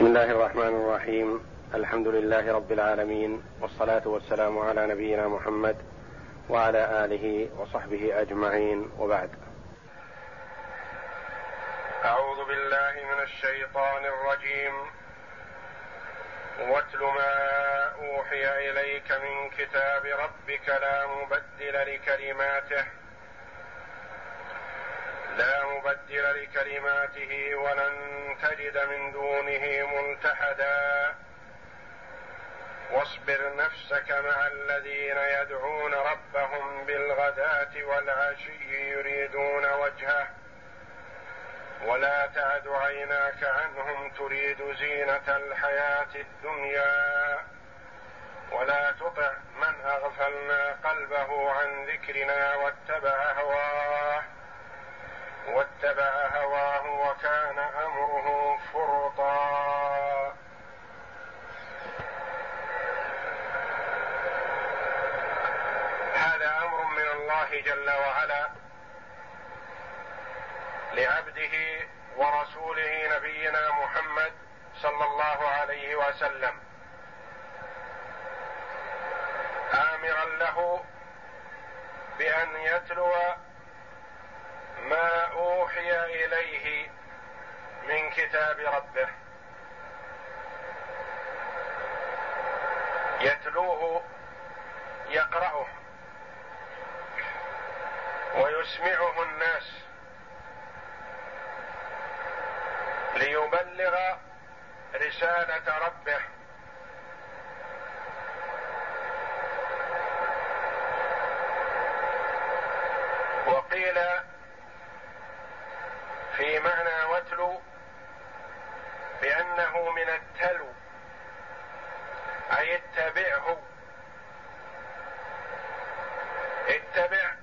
بسم الله الرحمن الرحيم. الحمد لله رب العالمين والصلاة والسلام على نبينا محمد وعلى آله وصحبه أجمعين. وبعد. أعوذ بالله من الشيطان الرجيم. واتل ما أوحي إليك من كتاب ربك لا مبدل لكلماته. لا مبدل لكلماته ولن تجد من دونه ملتحدا. واصبر نفسك مع الذين يدعون ربهم بالغداة والعشي يريدون وجهه. ولا تعد عيناك عنهم تريد زينة الحياة الدنيا. ولا تطع من أغفلنا قلبه عن ذكرنا واتبع هواه. واتبع هواه وكان أمره فرطا. هذا أمر من الله جل وعلا لعبده ورسوله نبينا محمد صلى الله عليه وسلم. آمرا له بأن يتلو ما أوحي إليه من كتاب ربه. يتلوه يقرأه ويسمعه الناس. ليبلغ رسالة ربه. وقيل في وتلو بأنه من التلو أي اتبعه. اتبع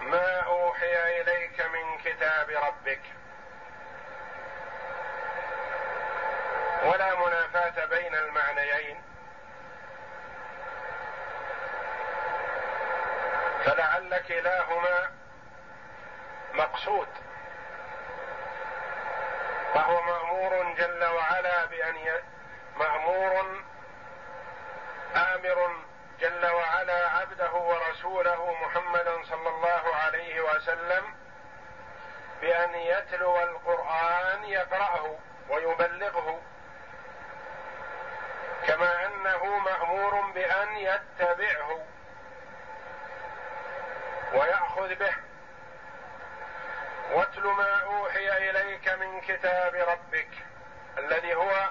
ما أوحي إليك من كتاب ربك. ولا منافاة بين المعنيين. فلعل كلاهما مقصود. فهو مأمور جل وعلا بأن ي... مأمور آمر جل وعلا عبده ورسوله محمدا صلى الله عليه وسلم بأن يتلو القرآن يقرأه ويبلغه. كما أنه مأمور بأن يتبعه ويأخذ به. واتل ما أوحي إليك من كتاب ربك الذي هو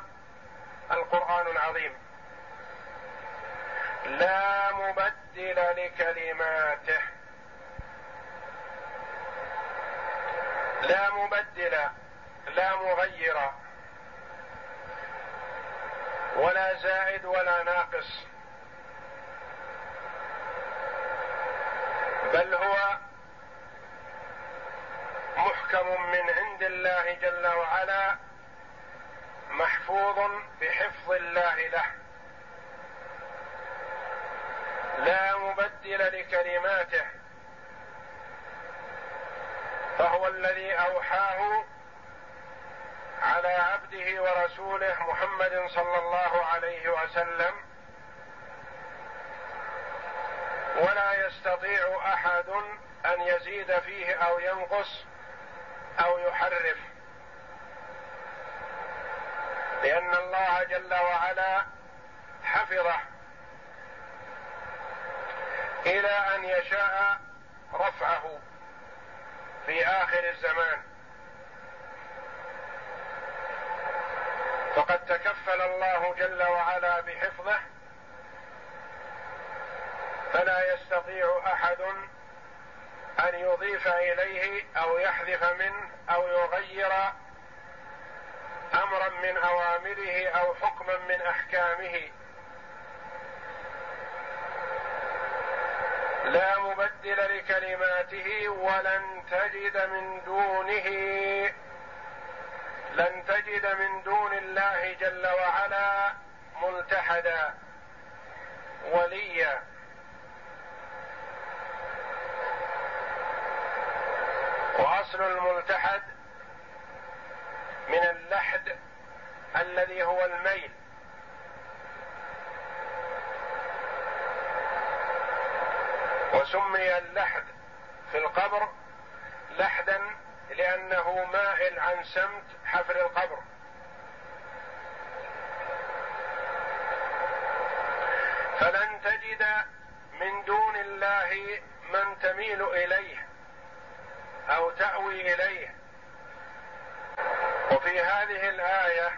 القرآن العظيم. لا مبدل لكلماته. لا مبدل لا مغير ولا زائد ولا ناقص. بل هو محكم من عند الله جل وعلا محفوظ بحفظ الله له. لا مبدل لكلماته. فهو الذي أوحاه على عبده ورسوله محمد صلى الله عليه وسلم. ولا يستطيع أحد أن يزيد فيه أو ينقص أو يحرف. لأن الله جل وعلا حفظه. إلى أن يشاء رفعه في آخر الزمان. فقد تكفل الله جل وعلا بحفظه. فلا يستطيع أحد أن يضيف إليه أو يحذف منه أو يغير أمرا من أوامره أو حكما من أحكامه. لا مبدل لكلماته ولن تجد من دونه لن تجد من دون الله جل وعلا ملتحدا وليا. وأصل الملتحد من اللحد الذي هو الميل. وسمي اللحد في القبر لحدا لأنه مائل عن سمت حفر القبر. فلن تجد من دون الله من تميل إليه. أو تأوي إليه. وفي هذه الآية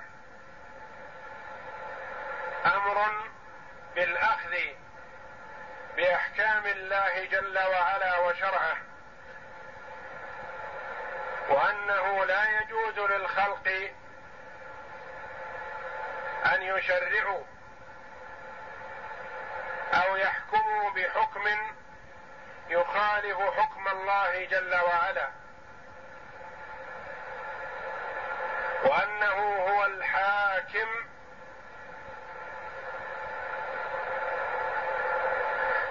أمر بالأخذ بأحكام الله جل وعلا وشرعه وأنه لا يجوز للخلق أن يشرعوا أو يحكموا بحكم يخالف حكم الله جل وعلا. وأنه هو الحاكم.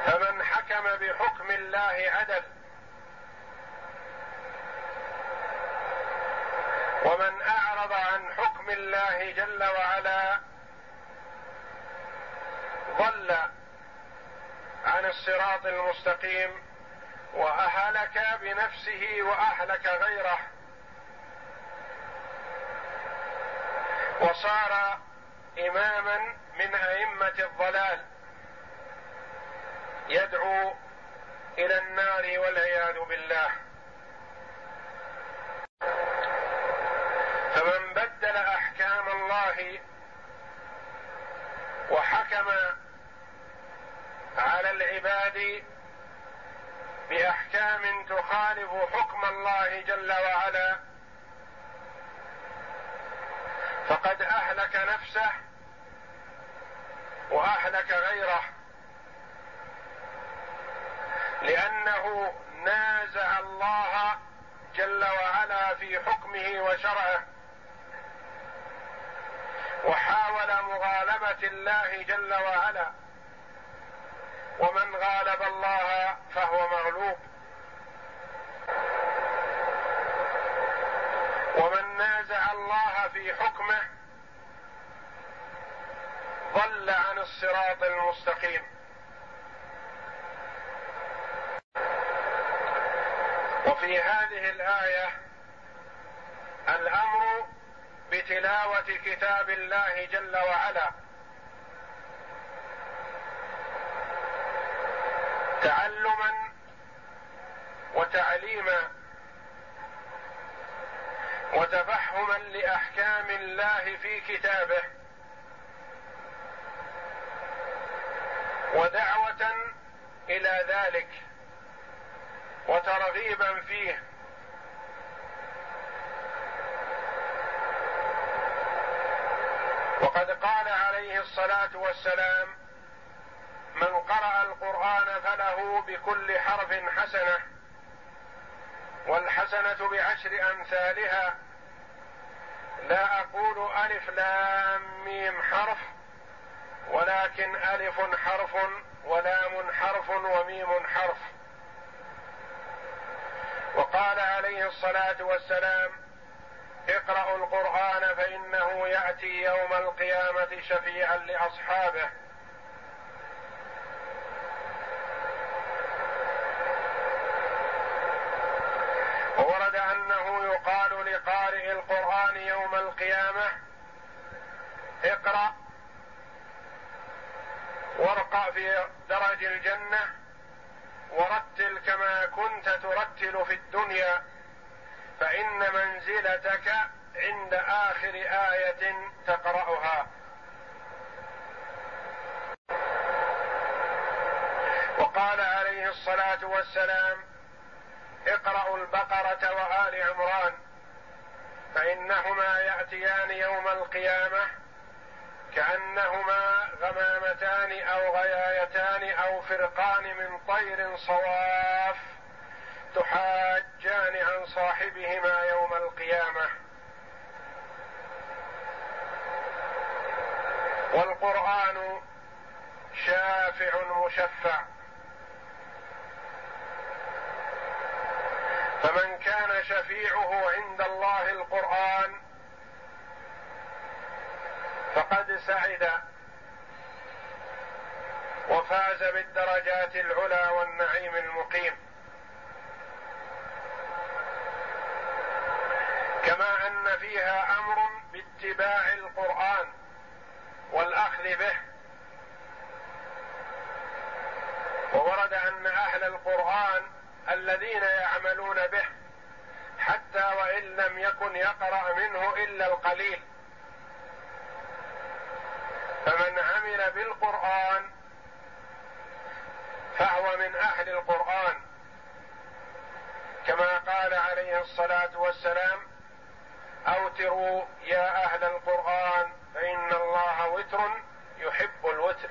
فمن حكم بحكم الله عدل ومن أعرض عن حكم الله جل وعلا ضل عن الصراط المستقيم. وأهلك بنفسه وأهلك غيره. وصار إماما من أئمة الضلال. يدعو إلى النار والعياذ بالله. فمن بدل أحكام الله وحكم على العباد باحكام تخالف حكم الله جل وعلا. فقد أهلك نفسه وأهلك غيره. لأنه نازع الله جل وعلا في حكمه وشرعه. وحاول مغالبة الله جل وعلا. ومن غالب الله فهو مغلوب. ومن نازع الله في حكمه ضل عن الصراط المستقيم. وفي هذه الآية الأمر بتلاوة كتاب الله جل وعلا. تعلما وتعليما وتفهما لأحكام الله في كتابه ودعوة إلى ذلك وترغيبا فيه. وقد قال عليه الصلاة والسلام من قرأ القرآن فله بكل حرف حسنة والحسنة بعشر أمثالها. لا أقول ألف لام ميم حرف ولكن ألف حرف ولام حرف وميم حرف. وقال عليه الصلاة والسلام اقرأوا القرآن فإنه يأتي يوم القيامة شفيعا لأصحابه وورد أنه يقال لقارئ القرآن يوم القيامة اقرأ وارقى في درج الجنة ورتل كما كنت ترتل في الدنيا فإن منزلتك عند آخر آية تقرأها. وقال عليه الصلاة والسلام اقرأوا البقرة وآل عمران. فإنهما يأتيان يوم القيامة كأنهما غمامتان أو غيايتان أو فرقان من طير صواف تحاجان عن صاحبهما يوم القيامة. والقرآن شافع مشفع. فمن كان شفيعه عند الله القرآن فقد سعد وفاز بالدرجات العلى والنعيم المقيم. كما أن فيها أمر باتباع القرآن والأخذ به. وورد أن أهل القرآن الذين يعملون به حتى وإن لم يكن يقرأ منه إلا القليل. فمن عمل بالقرآن فهو من أهل القرآن. كما قال عليه الصلاة والسلام أوتروا يا أهل القرآن فان الله وتر يحب الوتر.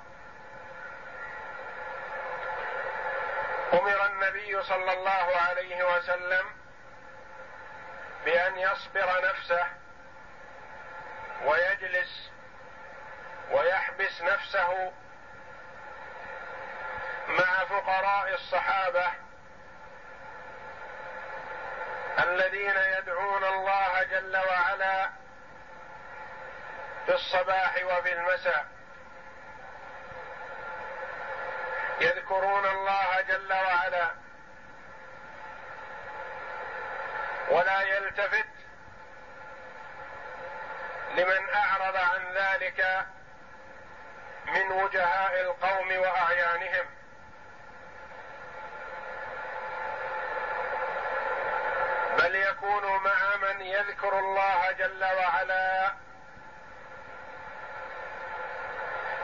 أمر النبي صلى الله عليه وسلم بأن يصبر نفسه ويجلس ويحبس نفسه مع فقراء الصحابة الذين يدعون الله جل وعلا في الصباح وفي المساء. يذكرون الله جل وعلا ولا يلتفت لمن أعرض عن ذلك من وجهاء القوم وأعيانهم. بل يكون مع من يذكر الله جل وعلا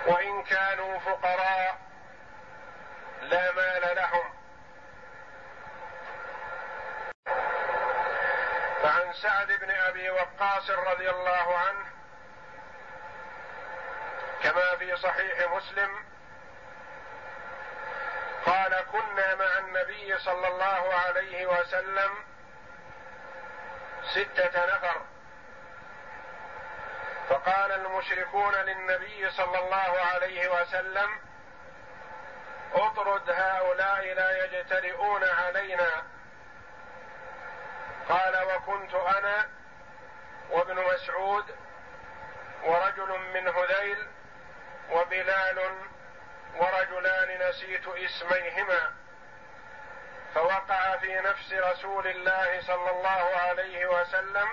وإن كانوا فقراء لا مال لهم. فعن سعد بن أبي وقاص رضي الله عنه كما في صحيح مسلم قال كنا مع النبي صلى الله عليه وسلم ستة نفر. فقال المشركون للنبي صلى الله عليه وسلم اطرد هؤلاء لا يجترئون علينا. قال وكنت أنا وابن مسعود ورجل من هذيل وبلال ورجلان نسيت اسميهما. فوقع في نفس رسول الله صلى الله عليه وسلم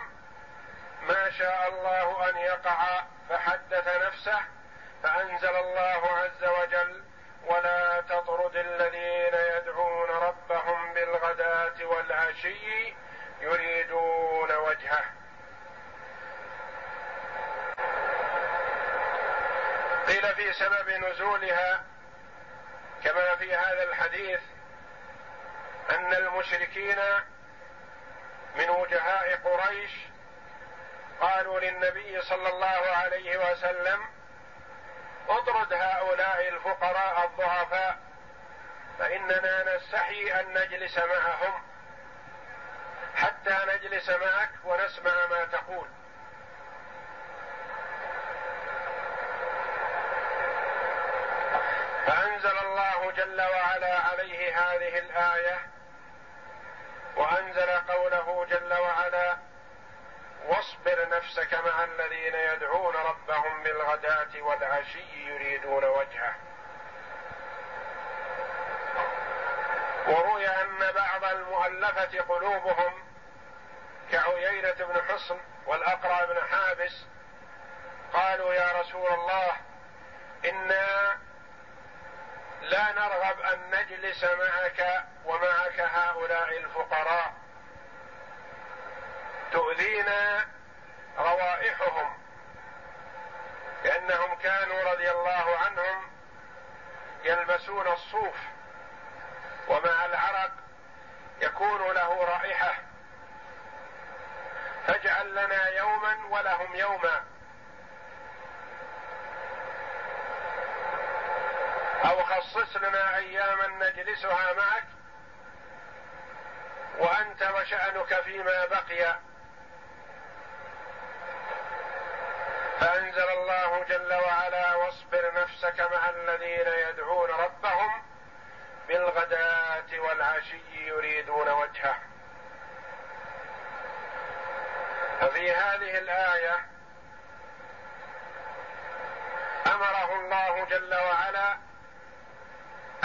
ما شاء الله أن يقع فحدث نفسه فأنزل الله عز وجل ولا تطرد الذين يدعون ربهم بالغداة والعشي يريدون وجهه. قيل في سبب نزولها كما في هذا الحديث أن المشركين من وجهاء قريش قالوا للنبي صلى الله عليه وسلم اطرد هؤلاء الفقراء الضعفاء فإننا نستحي أن نجلس معهم حتى نجلس معك ونسمع ما تقول. فأنزل الله جل وعلا عليه هذه الآية وأنزل قوله جل وعلا واصبر نفسك مع الذين يدعون ربهم بالغداة والعشي يريدون وجهه. وروي أن بعض المؤلفة قلوبهم كعيينة بن حصن والأقرع بن حابس قالوا يا رسول الله إنا لا نرغب أن نجلس معك ومعك هؤلاء الفقراء. تؤذينا روائحهم. لانهم كانوا رضي الله عنهم يلبسون الصوف ومع العرق يكون له رائحة. فاجعل لنا يوما ولهم يوما. أو خصص لنا أياما نجلسها معك وأنت وشأنك فيما بقي. فأنزل الله جل وعلا واصبر نفسك مع الذين يدعون ربهم بالغداة والعشي يريدون وجهه. ففي هذه الآية أمره الله جل وعلا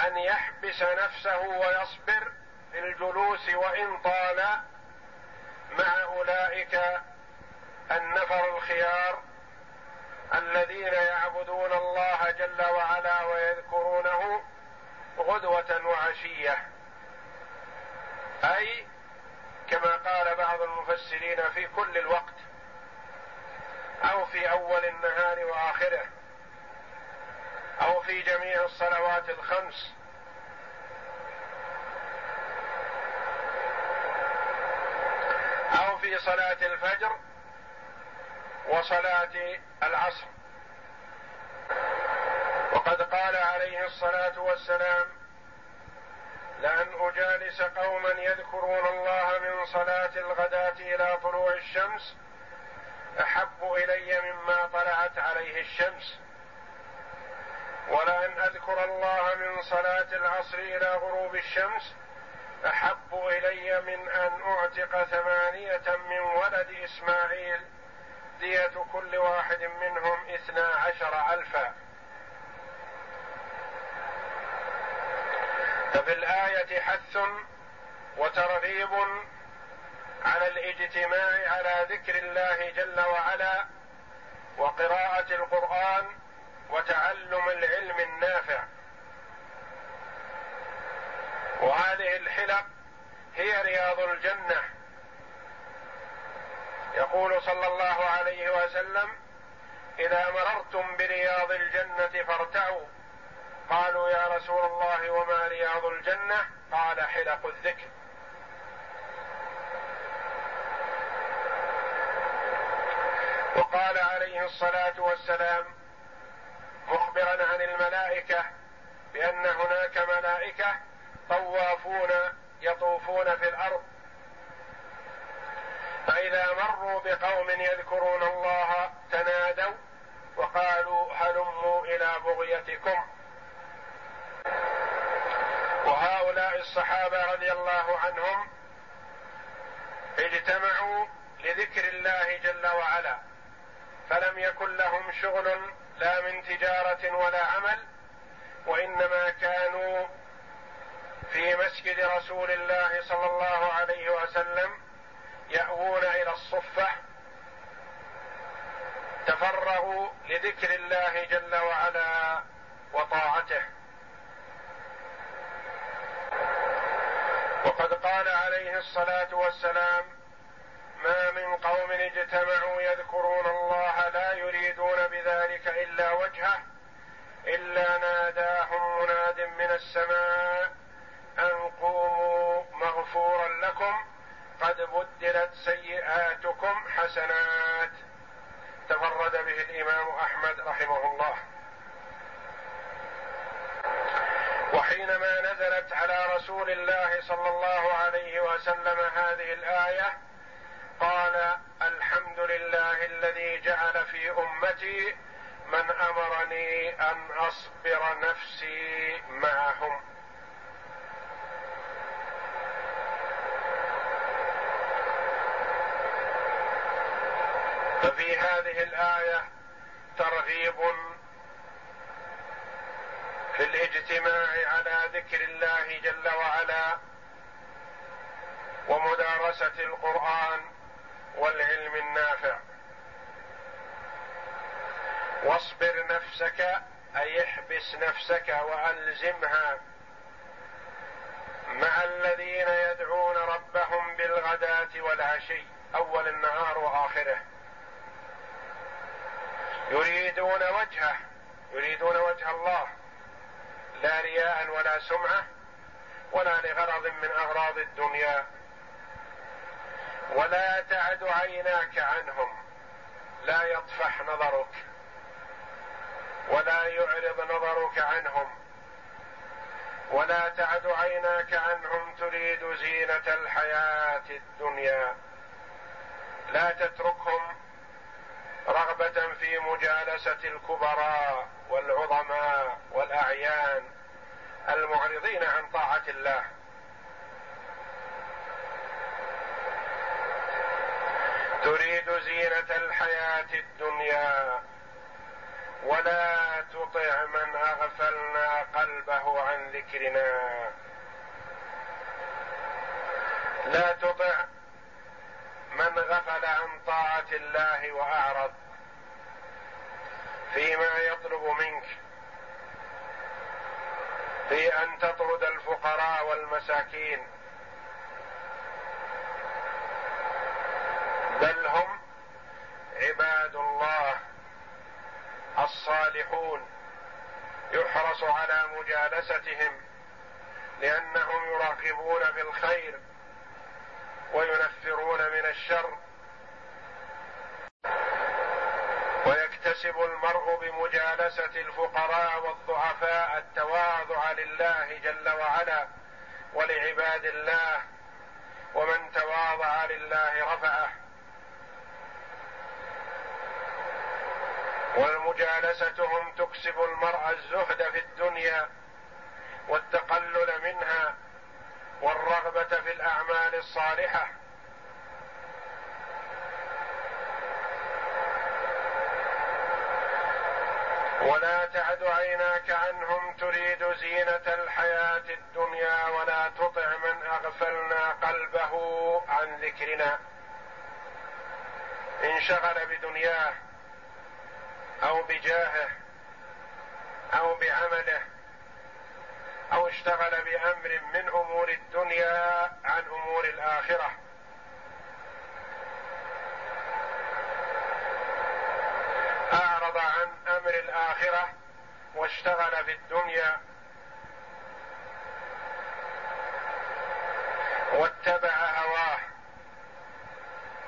أن يحبس نفسه ويصبر في الجلوس وإن طال مع أولئك النفر الخيار الذين يعبدون الله جل وعلا ويذكرونه غدوة وعشية. أي كما قال بعض المفسرين في كل الوقت أو في أول النهار وآخره أو في جميع الصلوات الخمس. أو في صلاة الفجر وصلاة العصر. وقد قال عليه الصلاة والسلام لأن أجالس قوما يذكرون الله من صلاة الغداة إلى طلوع الشمس أحب إلي مما طلعت عليه الشمس. ولأن أذكر الله من صلاة العصر إلى غروب الشمس أحب إلي من أن أعتق ثمانية من ولد إسماعيل دية كل واحد منهم اثنا عشر ألفا. ففي الآية حث وترغيب على الاجتماع على ذكر الله جل وعلا وقراءة القرآن وتعلم العلم النافع. وهذه الحلق هي رياض الجنة. يقول صلى الله عليه وسلم إذا مررتم برياض الجنة فارتعوا. قالوا يا رسول الله وما رياض الجنة؟ قال حلق الذكر. وقال عليه الصلاة والسلام مخبرا عن الملائكة بأن هناك ملائكة طوافون يطوفون في الأرض فإذا مروا بقوم يذكرون الله تنادوا وقالوا هلموا إلى بغيتكم. وهؤلاء الصحابة رضي الله عنهم اجتمعوا لذكر الله جل وعلا فلم يكن لهم شغل لا من تجارة ولا عمل وإنما كانوا في مسجد رسول الله صلى الله عليه وسلم يأوون إلى الصفة تفرغوا لذكر الله جل وعلا وطاعته. وقد قال عليه الصلاة والسلام ما من قوم اجتمعوا يذكرون الله لا يريدون بذلك إلا وجهه إلا ناداهم مناد من السماء أن قوموا مغفورا لكم قد بدلت سيئاتكم حسنات. تفرد به الإمام أحمد رحمه الله. وحينما نزلت على رسول الله صلى الله عليه وسلم هذه الآية قال الحمد لله الذي جعل في أمتي من أمرني أن أصبر نفسي معهم. ففي هذه الآية ترغيب في الاجتماع على ذكر الله جل وعلا ومدارسة القرآن والعلم النافع. واصبر نفسك أي احبس نفسك وألزمها مع الذين يدعون ربهم بالغداة والعشي أول النهار وآخره. يريدون وجهه يريدون وجه الله. لا رياء ولا سمعة ولا لغرض من أغراض الدنيا. ولا تعد عيناك عنهم. لا يطفح نظرك. ولا يعرض نظرك عنهم. ولا تعد عيناك عنهم تريد زينة الحياة الدنيا. لا تتركهم رغبة في مجالسة الكبراء والعظماء والأعيان المعرضين عن طاعة الله. تريد زينة الحياة الدنيا ولا تطع من أغفلنا قلبه عن ذكرنا. لا تطع من غفل عن طاعة الله وأعرض فيما يطلب منك في أن تطرد الفقراء والمساكين. بل هم عباد الله الصالحون. يحرص على مجالستهم لأنهم يراقبون في الخير. وينفرون من الشر. ويكتسب المرء بمجالسة الفقراء والضعفاء التواضع لله جل وعلا ولعباد الله ومن تواضع لله رفعه. ومجالستهم تكسب المرء الزهد في الدنيا والتقلل منها والرغبة في الأعمال الصالحة. ولا تعد عيناك عنهم تريد زينة الحياة الدنيا ولا تطع من أغفلنا قلبه عن ذكرنا. انشغل بدنياه أو بجاهه أو بعمله أو اشتغل بأمر من أمور الدنيا عن أمور الآخرة. أعرض عن أمر الآخرة واشتغل في الدنيا. واتبع هواه.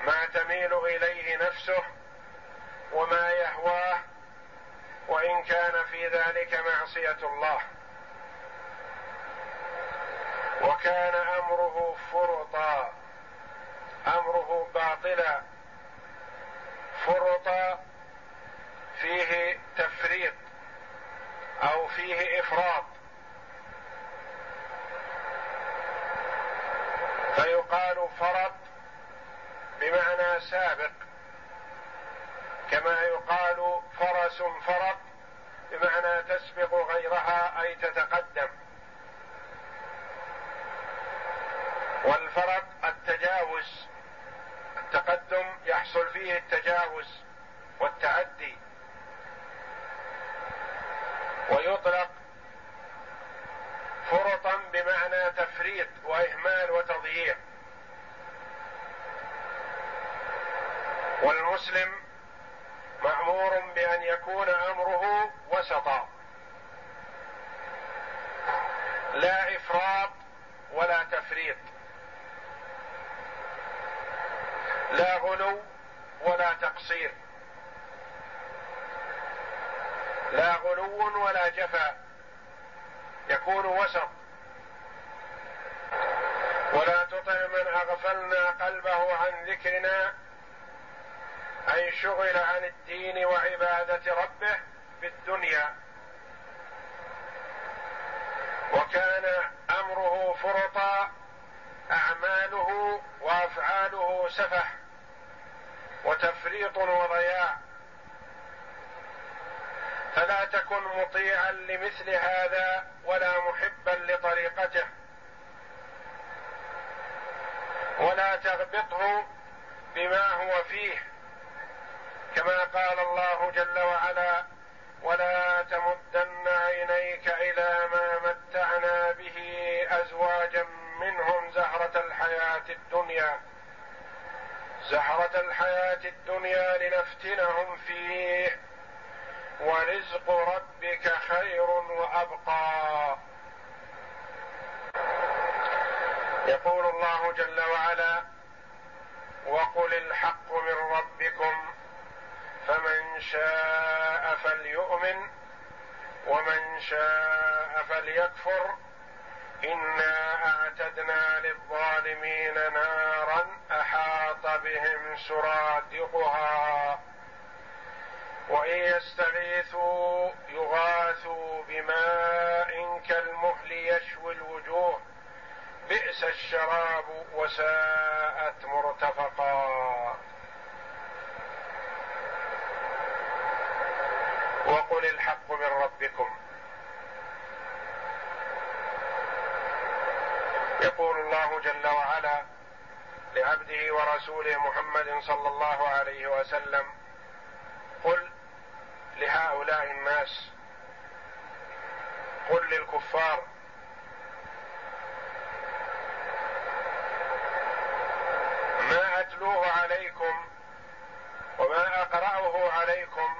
ما تميل إليه نفسه وما يهواه. وإن كان في ذلك معصية الله. وكان أمره فرطا. أمره باطلا. فرطا فيه تفريط أو فيه إفراط. فيقال فرط بمعنى سابق. كما يقال فرس فرط بمعنى تسبق غيرها أي تتقدم. والفرط التجاوز التقدم يحصل فيه التجاوز والتعدي. ويطلق فرطا بمعنى تفريط وإهمال وتضييع. والمسلم مأمور بأن يكون أمره وسطا. لا إفراط ولا تفريط. لا غلو ولا تقصير. لا غلو ولا جفا. يكون وسط. ولا تطع من أغفلنا قلبه عن ذكرنا أي شغل عن الدين وعبادة ربه في الدنيا. وكان أمره فرطا أعماله وأفعاله سفه وتفريط وضياع. فلا تكن مطيعا لمثل هذا ولا محبا لطريقته. ولا تغبطه بما هو فيه. كما قال الله جل وعلا ولا تمدن عينيك إلى ما متعنا به أزواجا منهم زهرة الحياة الدنيا. زهرة الحياة الدنيا لنفتنهم فيه. ورزق ربك خير وأبقى. يقول الله جل وعلا وقل الحق من ربكم فمن شاء فليؤمن ومن شاء فليكفر. إنا أعتدنا للظالمين نارا أحاط بهم سرادقها وإن يستغيثوا يغاثوا بماء كالمهل يشوي الوجوه بئس الشراب وساءت مرتفقا وقل الحق من ربكم يقول الله جل وعلا لعبده ورسوله محمد صلى الله عليه وسلم قل لهؤلاء الناس قل للكفار ما أتلوه عليكم وما أقرأه عليكم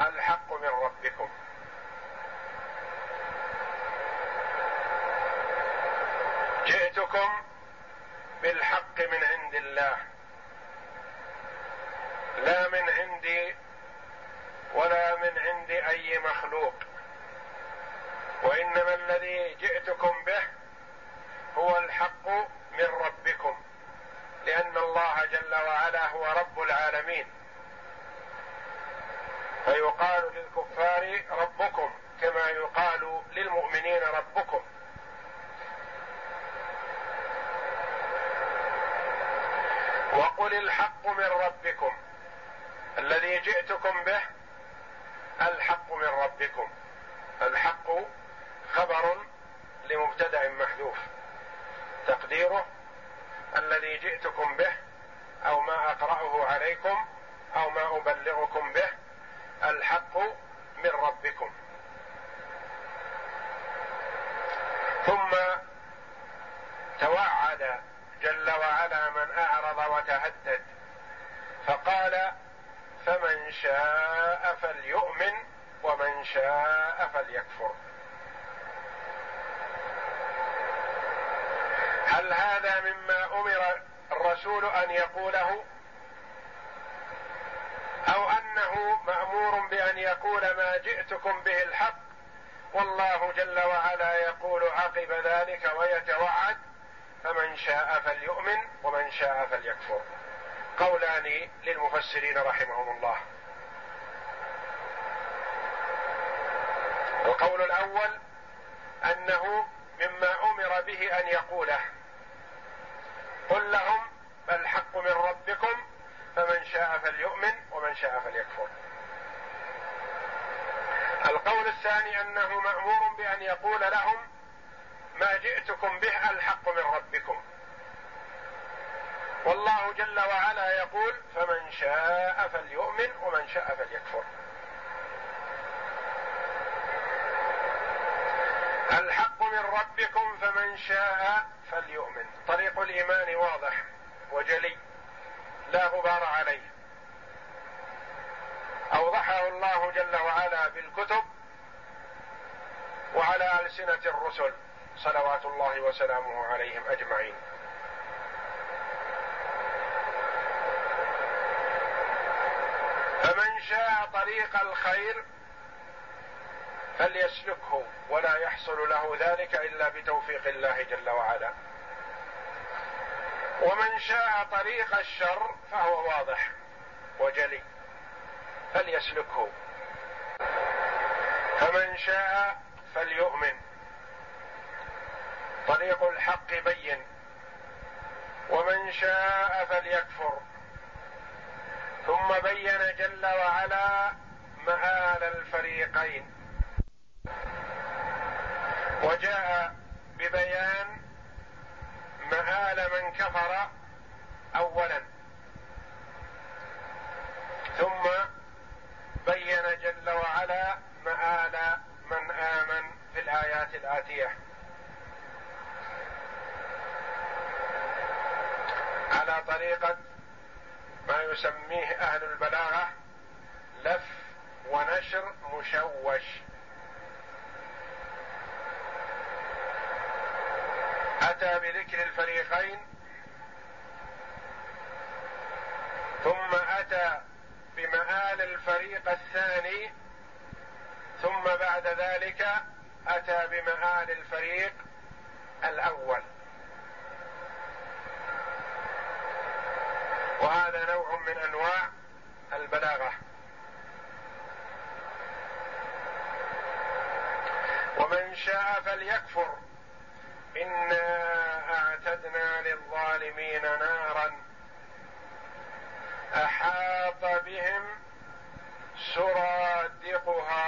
الحق من ربكم. جئتكم بالحق من عند الله. لا من عندي ولا من عند أي مخلوق. وإنما الذي جئتكم به هو الحق من ربكم لأن الله جل وعلا هو رب العالمين. فيقال للكفار ربكم كما يقال للمؤمنين ربكم. وقل الحق من ربكم. الذي جئتكم به الحق من ربكم. الحق خبر لمبتدأ محذوف. تقديره الذي جئتكم به أو ما أقرأه عليكم أو ما أبلغكم به الحق من ربكم. ثم توعد جل وعلا من أعرض وتهدد. فقال فمن شاء فليؤمن ومن شاء فليكفر. هل هذا مما أمر الرسول أن يقوله؟ أو أنه مأمور بأن يقول ما جئتكم به الحق والله جل وعلا يقول عقب ذلك ويتوعد؟ فمن شاء فليؤمن ومن شاء فليكفر. قولان للمفسرين رحمهم الله. القول الأول أنه مما أمر به أن يقوله. قل لهم الحق من ربكم فمن شاء فليؤمن ومن شاء فليكفر. القول الثاني أنه مأمور بأن يقول لهم ما جئتكم به الحق من ربكم. والله جل وعلا يقول فمن شاء فليؤمن ومن شاء فليكفر. الحق من ربكم فمن شاء فليؤمن. طريق الإيمان واضح وجلي لا غبار عليه. أوضحه الله جل وعلا بالكتب وعلى ألسنة الرسل. صلوات الله وسلامه عليهم أجمعين. فمن شاء طريق الخير فليسلكه ولا يحصل له ذلك إلا بتوفيق الله جل وعلا. ومن شاء طريق الشر فهو واضح وجلي فليسلكه. فمن شاء فليؤمن. طريق الحق بين. ومن شاء فليكفر. ثم بين جل وعلا مآل الفريقين. وجاء ببيان مآل من كفر أولا. ثم بين جل وعلا مآل من آمن في الآيات الآتية. على طريقة ما يسميه أهل البلاغة لف ونشر مشوش. أتى بذكر الفريقين ثم أتى بمآل الفريق الثاني ثم بعد ذلك أتى بمآل الفريق الأول. وهذا نوع من أنواع البلاغة. ومن شاء فليكفر. إنا أعتدنا للظالمين نارا. أحاط بهم سرادقها.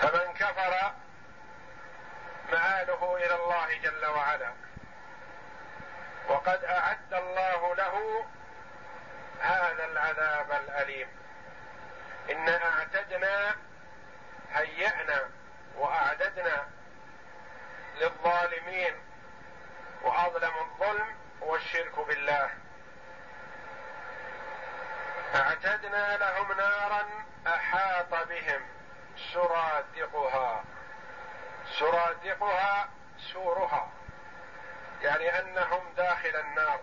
فمن كفر مآله إلى الله جل وعلا. وقد أعد الله له هذا العذاب الأليم. إن أعتدنا هيأنا وأعددنا للظالمين وأظلم الظلم هو الشرك بالله. أعتدنا لهم نارا أحاط بهم سرادقها. سرادقها سورها. يعني أنهم داخل النار.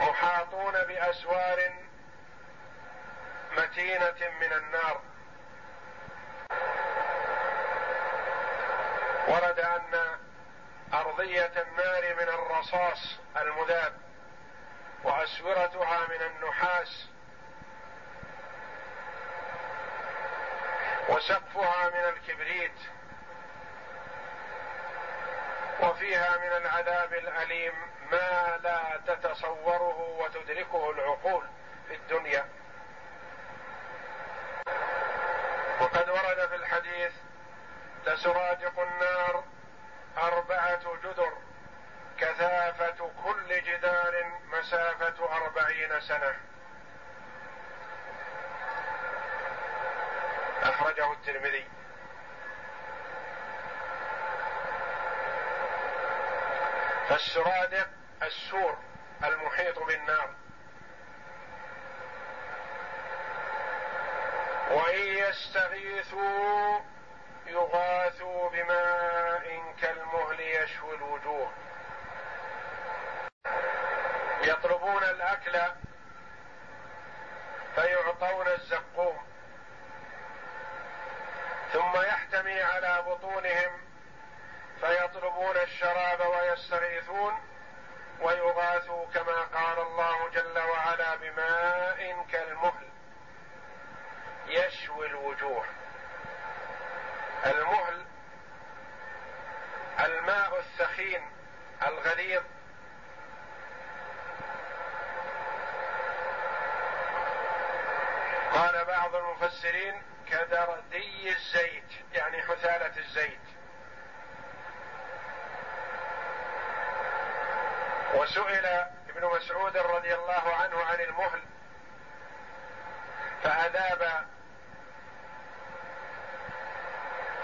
محاطون بأسوار متينة من النار. ورد أن أرضية النار من الرصاص المذاب وأسورتها من النحاس وسقفها من الكبريت. وفيها من العذاب الأليم ما لا تتصوره وتدركه العقول في الدنيا. وقد ورد في الحديث لسرادق النار أربعة جدر كثافة كل جدار مسافة أربعين سنة. أخرجه الترمذي. فالسرادق السور المحيط بالنار. وإن يستغيثوا يغاثوا بماء كالمهل يشوي الوجوه. يطلبون الأكل فيعطون الزقوم. ثم يحتمي على بطونهم فيطلبون الشراب ويستغيثون ويغاثوا كما قال الله جل وعلا بماء كالمهل. يشوي الوجوه. المهل الماء الثخين الغليظ. قال بعض المفسرين كدردي الزيت يعني حثالة الزيت. وسئل ابن مسعود رضي الله عنه عن المهل فأذاب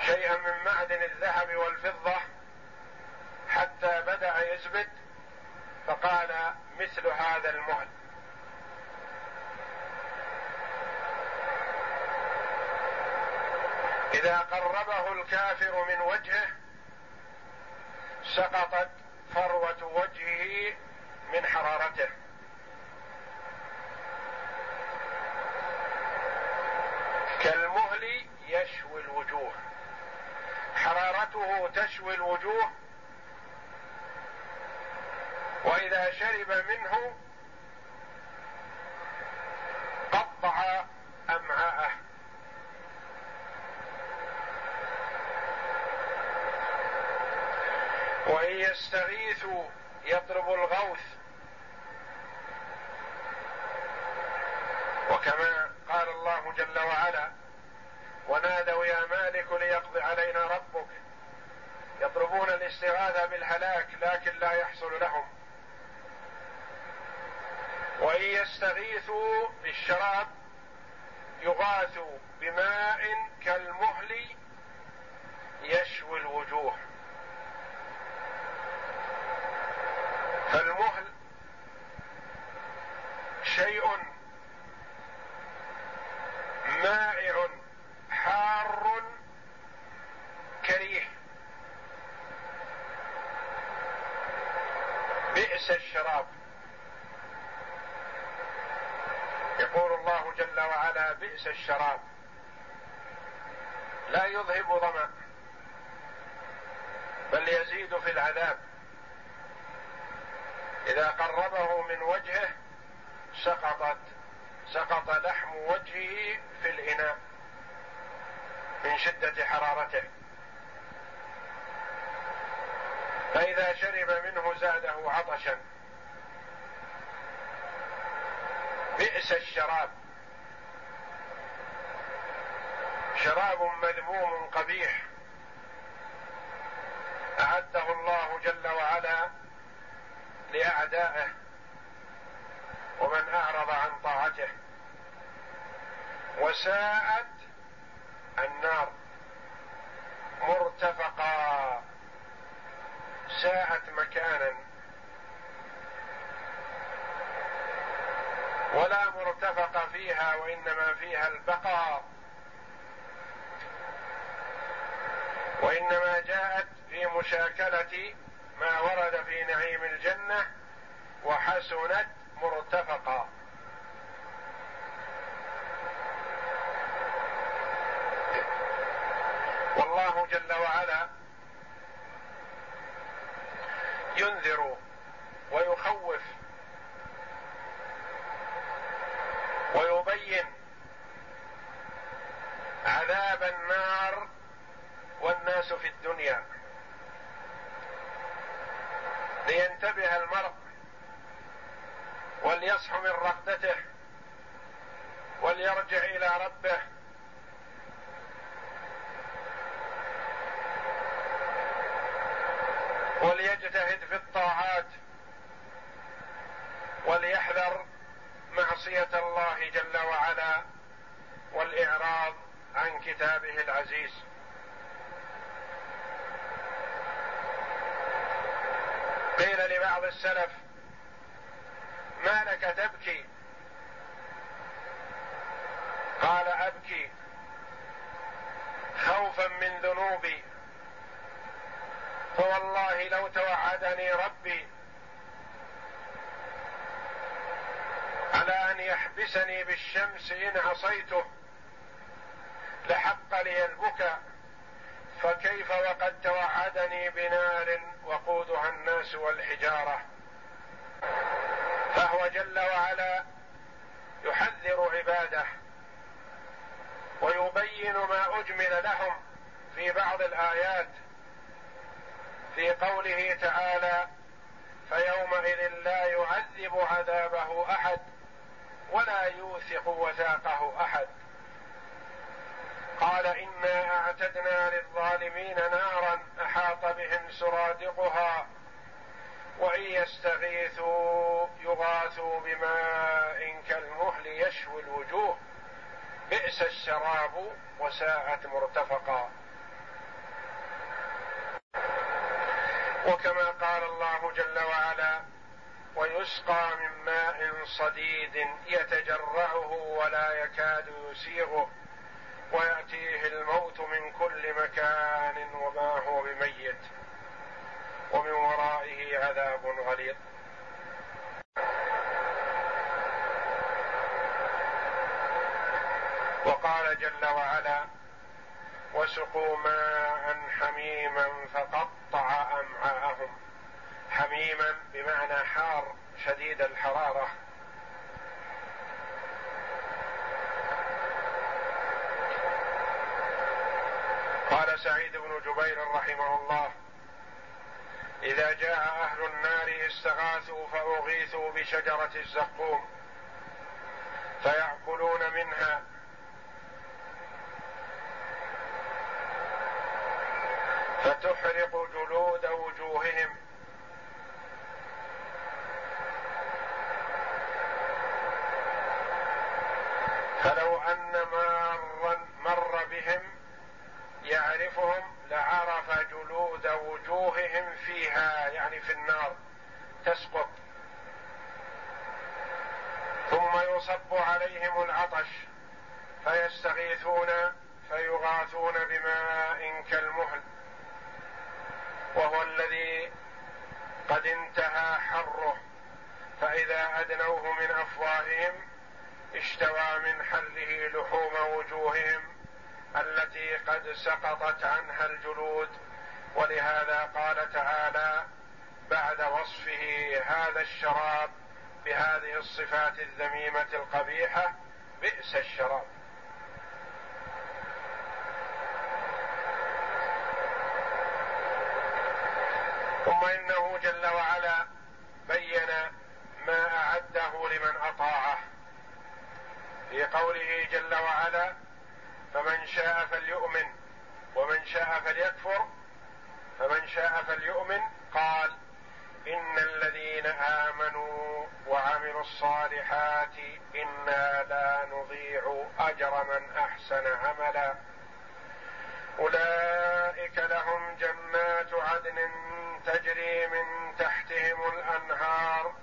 شيئا من معدن الذهب والفضة حتى بدأ يزبد فقال مثل هذا المهل. إذا قربه الكافر من وجهه سقطت فروة وجهه من حرارته. كالمهل يشوي الوجوه. حرارته تشوي الوجوه. وإذا شرب منه قطع أمعاءه. وإن يستغيثوا يطلب الغوث. وكما قال الله جل وعلا ونادوا يا مالك ليقضي علينا ربك. يطلبون الاستغاثة بالهلاك لكن لا يحصل لهم. وإن يستغيثوا بالشراب يغاثوا بماء كالمهل يشوي الوجوه. فالمهل شيء مائع حار كريه. بئس الشراب. يقول الله جل وعلا بئس الشراب. لا يذهب ظمأ بل يزيد في العذاب. إذا قربه من وجهه سقطت سقط لحم وجهه في الإناء من شدة حرارته. فإذا شرب منه زاده عطشا. بئس الشراب. شراب مذموم قبيح. أعده الله جل وعلا لأعدائه ومن أعرض عن طاعته. وساءت النار. مرتفقا. ساءت مكانا. ولا مرتفق فيها وإنما فيها البقاء. وإنما جاءت في مشاكلة ما ورد في نعيم الجنة وحسنت مرتفقا. والله جل وعلا ينذر ويخوف ويبين عذاب النار والناس في الدنيا. لينتبه المرء وليصح من رغبته وليرجع إلى ربه. وليجتهد في الطاعات وليحذر معصية الله جل وعلا والإعراض عن كتابه العزيز. قيل لبعض السلف ما لك تبكي؟ قال أبكي خوفا من ذنوبي فوالله لو توعدني ربي على أن يحبسني بالشمس إن عصيته لحق لي البكاء فكيف وقد توعدني بنار وقودها الناس والحجارة؟ فهو جل وعلا يحذر عباده ويبين ما أجمل لهم في بعض الآيات في قوله تعالى فيومئذ لا يعذب عذابه أحد ولا يوثق وثاقه أحد. قال إنا أعتدنا للظالمين نارا أحاط بهم سرادقها وإن يستغيثوا يغاثوا بماء كالمهل يشوي الوجوه. بئس الشراب وساءت مرتفقا. وكما قال الله جل وعلا ويسقى من ماء صديد يتجرعه ولا يكاد يسيغه. ويأتيه الموت من كل مكان وما هو بميت ومن ورائه عذاب غليظ. وقال جل وعلا وسقوا ماء حميما فقطع أمعاءهم. حميما بمعنى حار شديد الحرارة قال سعيد بن جبير رحمه الله. إذا جاء أهل النار استغاثوا فأغيثوا بشجرة الزقوم فيأكلون منها. فتحرق جلود وجوههم. لعرف جلود وجوههم فيها يعني في النار تسقط. ثم يصب عليهم العطش فيستغيثون فيغاثون بماء كالمهل. وهو الذي قد انتهى حره فإذا أدنوه من أفواههم اشتوى من حله لحوم وجوههم. التي قد سقطت عنها الجلود ولهذا قال تعالى بعد وصفه هذا الشراب بهذه الصفات الذميمة القبيحة بئس الشراب. ثم إنه جل وعلا بين ما أعده لمن أطاعه. في قوله جل وعلا فمن شاء فليؤمن ومن شاء فليكفر فمن شاء فليؤمن قال إن الذين آمنوا وعملوا الصالحات إنا لا نضيع أجر من أحسن عملا. أولئك لهم جنات عدن تجري من تحتهم الأنهار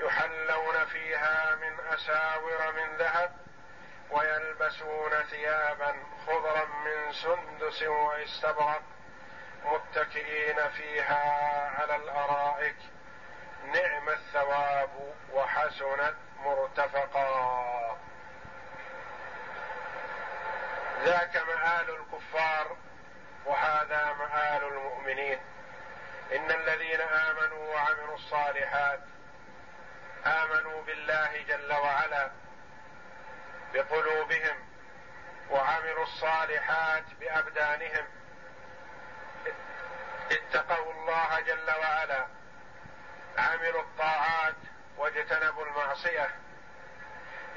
يحلون فيها من أساور من ذهب ويلبسون ثيابا خضرا من سندس واستبرق متكئين فيها على الأرائك. نعم الثواب وحسنت مرتفقا. ذاك مآل الكفار وهذا مآل المؤمنين. إن الذين آمنوا وعملوا الصالحات آمنوا بالله جل وعلا بقلوبهم وعملوا الصالحات بأبدانهم. اتقوا الله جل وعلا. عملوا الطاعات واجتنبوا المعصية.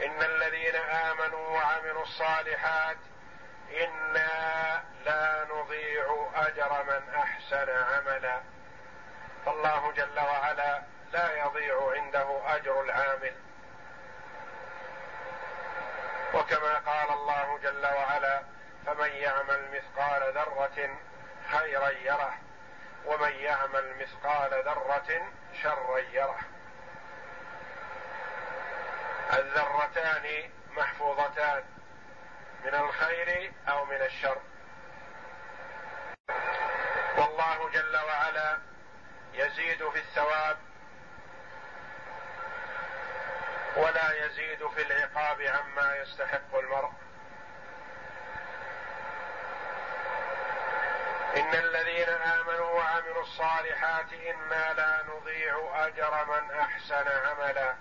إن الذين آمنوا وعملوا الصالحات إنا لا نضيع أجر من أحسن عملا. فالله جل وعلا لا يضيع عنده أجر العامل. وكما قال الله جل وعلا فمن يعمل مثقال ذرة خيرا يره ومن يعمل مثقال ذرة شرا يره. الذرتان محفوظتان من الخير أو من الشر. والله جل وعلا يزيد في الثواب ولا يزيد في العقاب عما يستحق المرء. إن الذين آمنوا وعملوا الصالحات إنا لا نضيع أجر من أحسن عملا.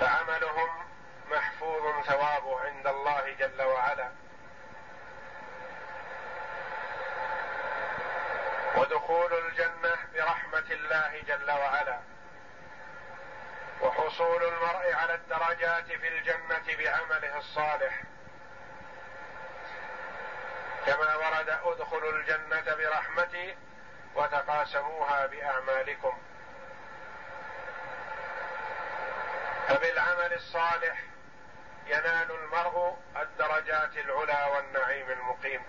فعملهم محفوظ ثوابه عند الله جل وعلا. ودخول الجنة برحمة الله جل وعلا. وحصول المرء على الدرجات في الجنة بعمله الصالح. كما ورد ادخلوا الجنة برحمتي وتقاسموها بأعمالكم. فبالعمل الصالح ينال المرء الدرجات العلى والنعيم المقيم.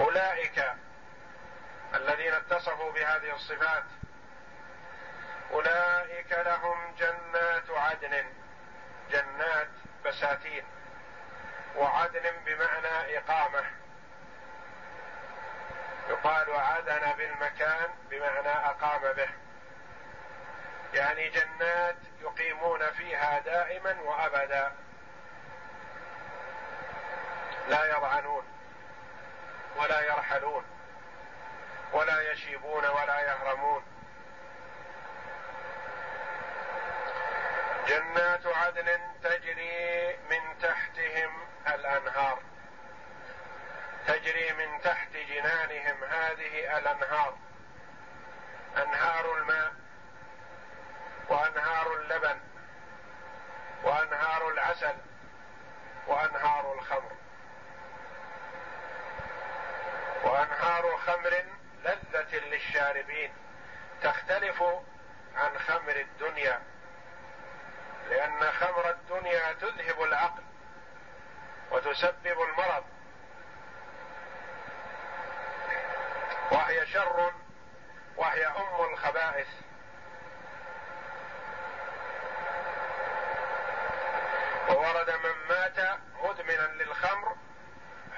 أولئك الذين اتصفوا بهذه الصفات أولئك لهم جنات عدن جنات بساتين وعدن بمعنى إقامة. يقال عدن بالمكان بمعنى أقام به. يعني جنات يقيمون فيها دائما وابدا. لا يضعنون ولا يرحلون ولا يشيبون ولا يهرمون. جنات عدن تجري من تحتهم الأنهار. تجري من تحت جنانهم هذه الأنهار. أنهار الماء وأنهار اللبن وأنهار العسل وأنهار الخمر. وأنهار خمر لذة للشاربين. تختلف عن خمر الدنيا. لأن خمر الدنيا تذهب العقل وتسبب المرض. وهي شر وهي أم الخبائث. وورد من مات مدمنا للخمر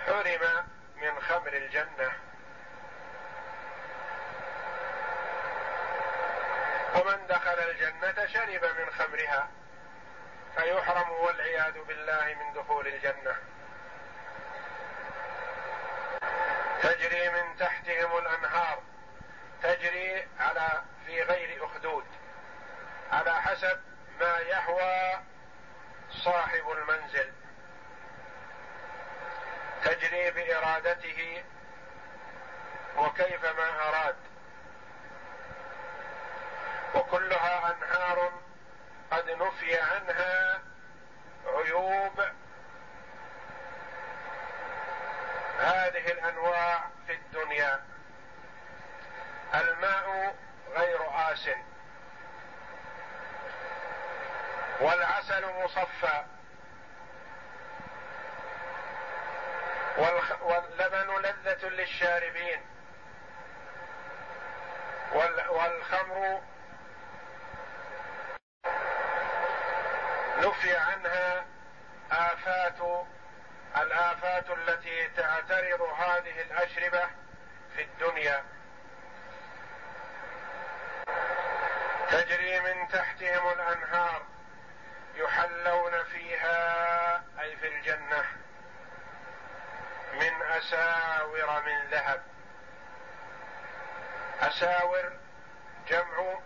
حرم من خمر الجنة. ومن دخل الجنة شرب من خمرها. فيحرم والعياذ بالله من دخول الجنة. تجري من تحتهم الأنهار. تجري على في غير أخدود. على حسب ما يهوى صاحب المنزل. تجري بإرادته وكيفما أراد. وكلها أنهار قد نفي عنها عيوب هذه الأنواع في الدنيا. الماء غير آس والعسل مصفى. واللبن لذة للشاربين. والخمر نفي عنها آفات الآفات التي تعترض هذه الأشربة في الدنيا. تجري من تحتهم الأنهار يحلون فيها أي في الجنة من أساور من ذهب. أساور جمع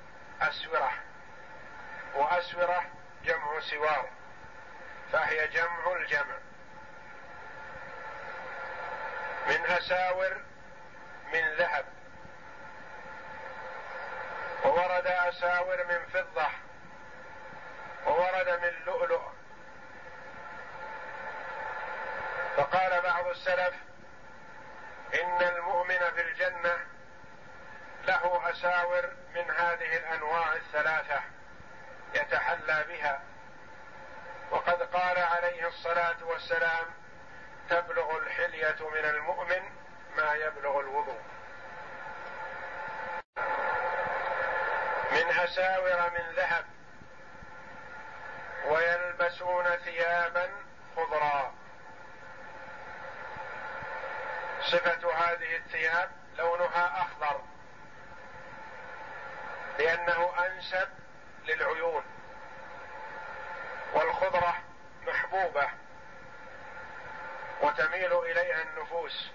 أسورة وأسورة جمع سوار فهي جمع الجمع. من أساور من ذهب. وورد أساور من فضة. وورد من لؤلؤ. فقال بعض السلف إن المؤمن في الجنة له أساور من هذه الأنواع الثلاثة. يتحلى بها. وقد قال عليه الصلاة والسلام تبلغ الحلية من المؤمن ما يبلغ الوضوء. من أساور من ذهب ويلبسون ثيابا خضرا. صفة هذه الثياب لونها أخضر لأنه أنسب للعيون. والخضرة محبوبة وتميل إليها النفوس.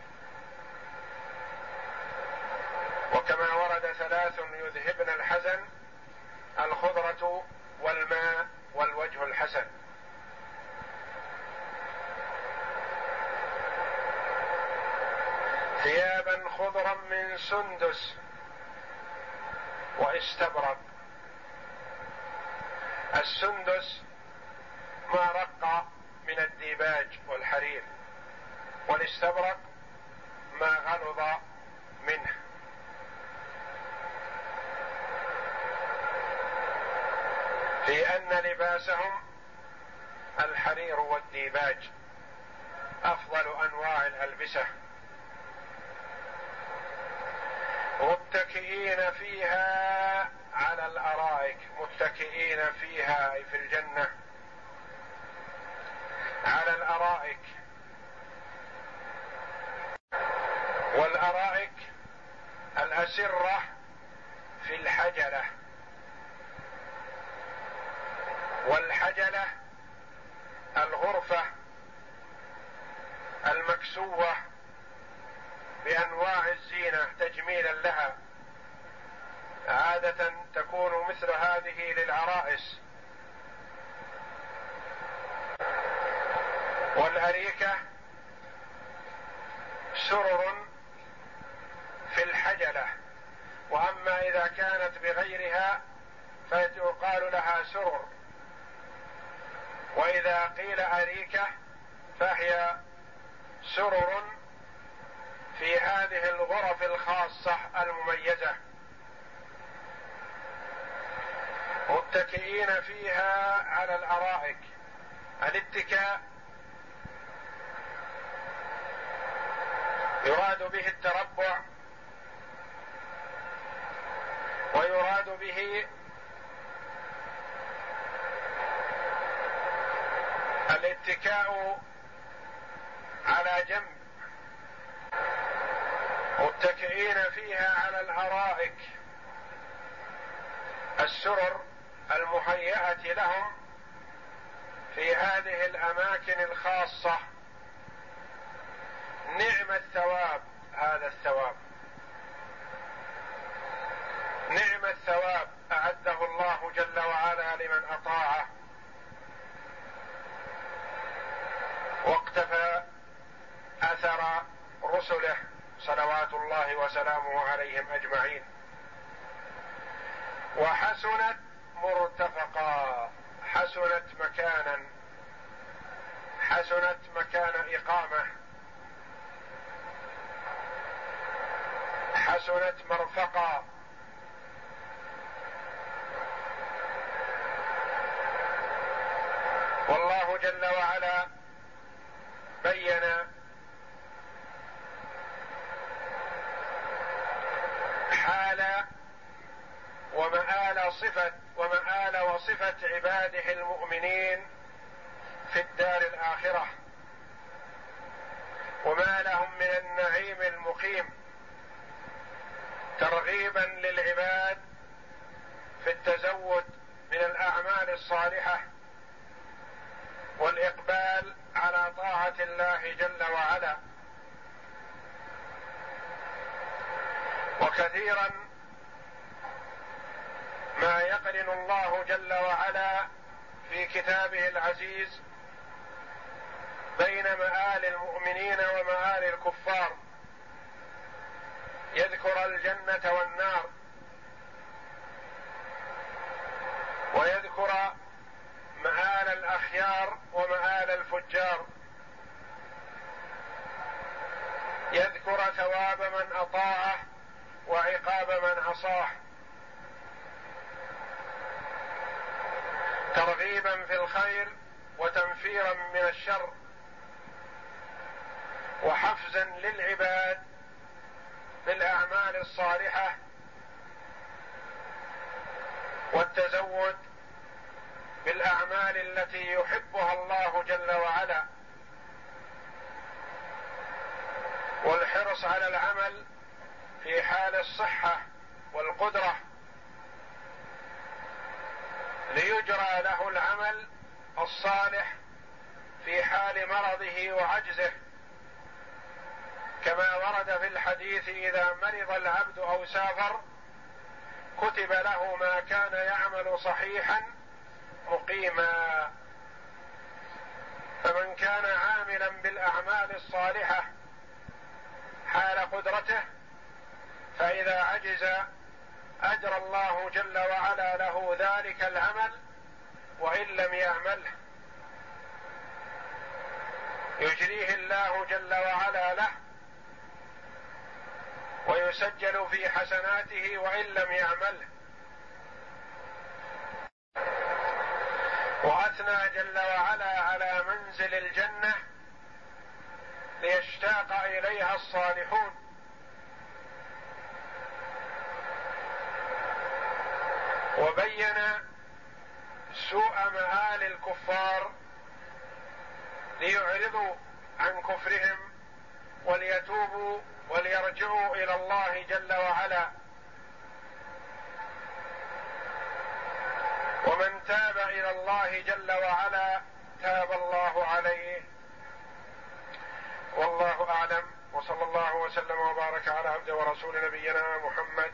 وكما ورد ثلاث يذهبن الحزن الخضرة والماء والوجه الحسن. ثيابا خضرا من سندس وإستبرق. السندس ما رق من الديباج والحرير والاستبرق ما غلظ منه. أن لباسهم الحرير والديباج أفضل أنواع الألبسة. متكئين فيها على الأرائك متكئين فيها اي في الجنة. على الأرائك. والأرائك الأسرة في الحجلة. والحجلة الغرفة المكسوة بأنواع الزينة تجميلا لها. عادة تكون مثل هذه للعرائس. والأريكة سرر في الحجلة وأما إذا كانت بغيرها فيقال لها سرر. وإذا قيل أريكة فهي سرر في هذه الغرف الخاصة المميزة. متكئين فيها على الأرائك. الاتكاء يراد به التربع ويراد به الاتكاء على جنب متكئين فيها على الأرائك. السرر المهيئة لهم في هذه الأماكن الخاصة. نعم الثواب هذا الثواب. نعم الثواب أعده الله جل وعلا لمن أطاعه. واقتفى أثر رسله صلوات الله وسلامه عليهم أجمعين. وحسنت مرتفقا. حسنت مكانا. حسنت مكان إقامة. حسنت مرفقا. والله جل وعلا بين حال ومآل صفة ومآل وصفة عباده المؤمنين في الدار الآخرة. وما لهم من النعيم المقيم ترغيبا للعباد في التزود من الأعمال الصالحة والإقبال على طاعة الله جل وعلا. وكثيرا ما يقرن الله جل وعلا في كتابه العزيز بين مآل المؤمنين ومآل الكفار. يذكر الجنة والنار ويذكر مآل الأخيار ومآل الفجار. يذكر ثواب من أطاعه وعقاب من عصاه. ترغيبا في الخير وتنفيرا من الشر وحفزا للعباد بالأعمال الصالحة والتزود بالأعمال التي يحبها الله جل وعلا والحرص على العمل في حال الصحة والقدرة ليجرى له العمل الصالح في حال مرضه وعجزه. كما ورد في الحديث إذا مرض العبد أو سافر كتب له ما كان يعمل صحيحا مقيما فمن كان عاملا بالأعمال الصالحة حال قدرته فإذا عجز اجرى الله جل وعلا له ذلك العمل وإن لم يعمله. يجريه الله جل وعلا له ويسجل في حسناته وإن لم يعمله. وأثنى جل وعلا على منزل الجنة ليشتاق إليها الصالحون. وبين سوء مآل الكفار ليعرضوا عن كفرهم وليتوبوا وليرجعوا إلى الله جل وعلا. ومن تاب إلى الله جل وعلا تاب الله عليه. والله أعلم. وصلى الله وسلم وبارك على عبد ورسول نبينا محمد.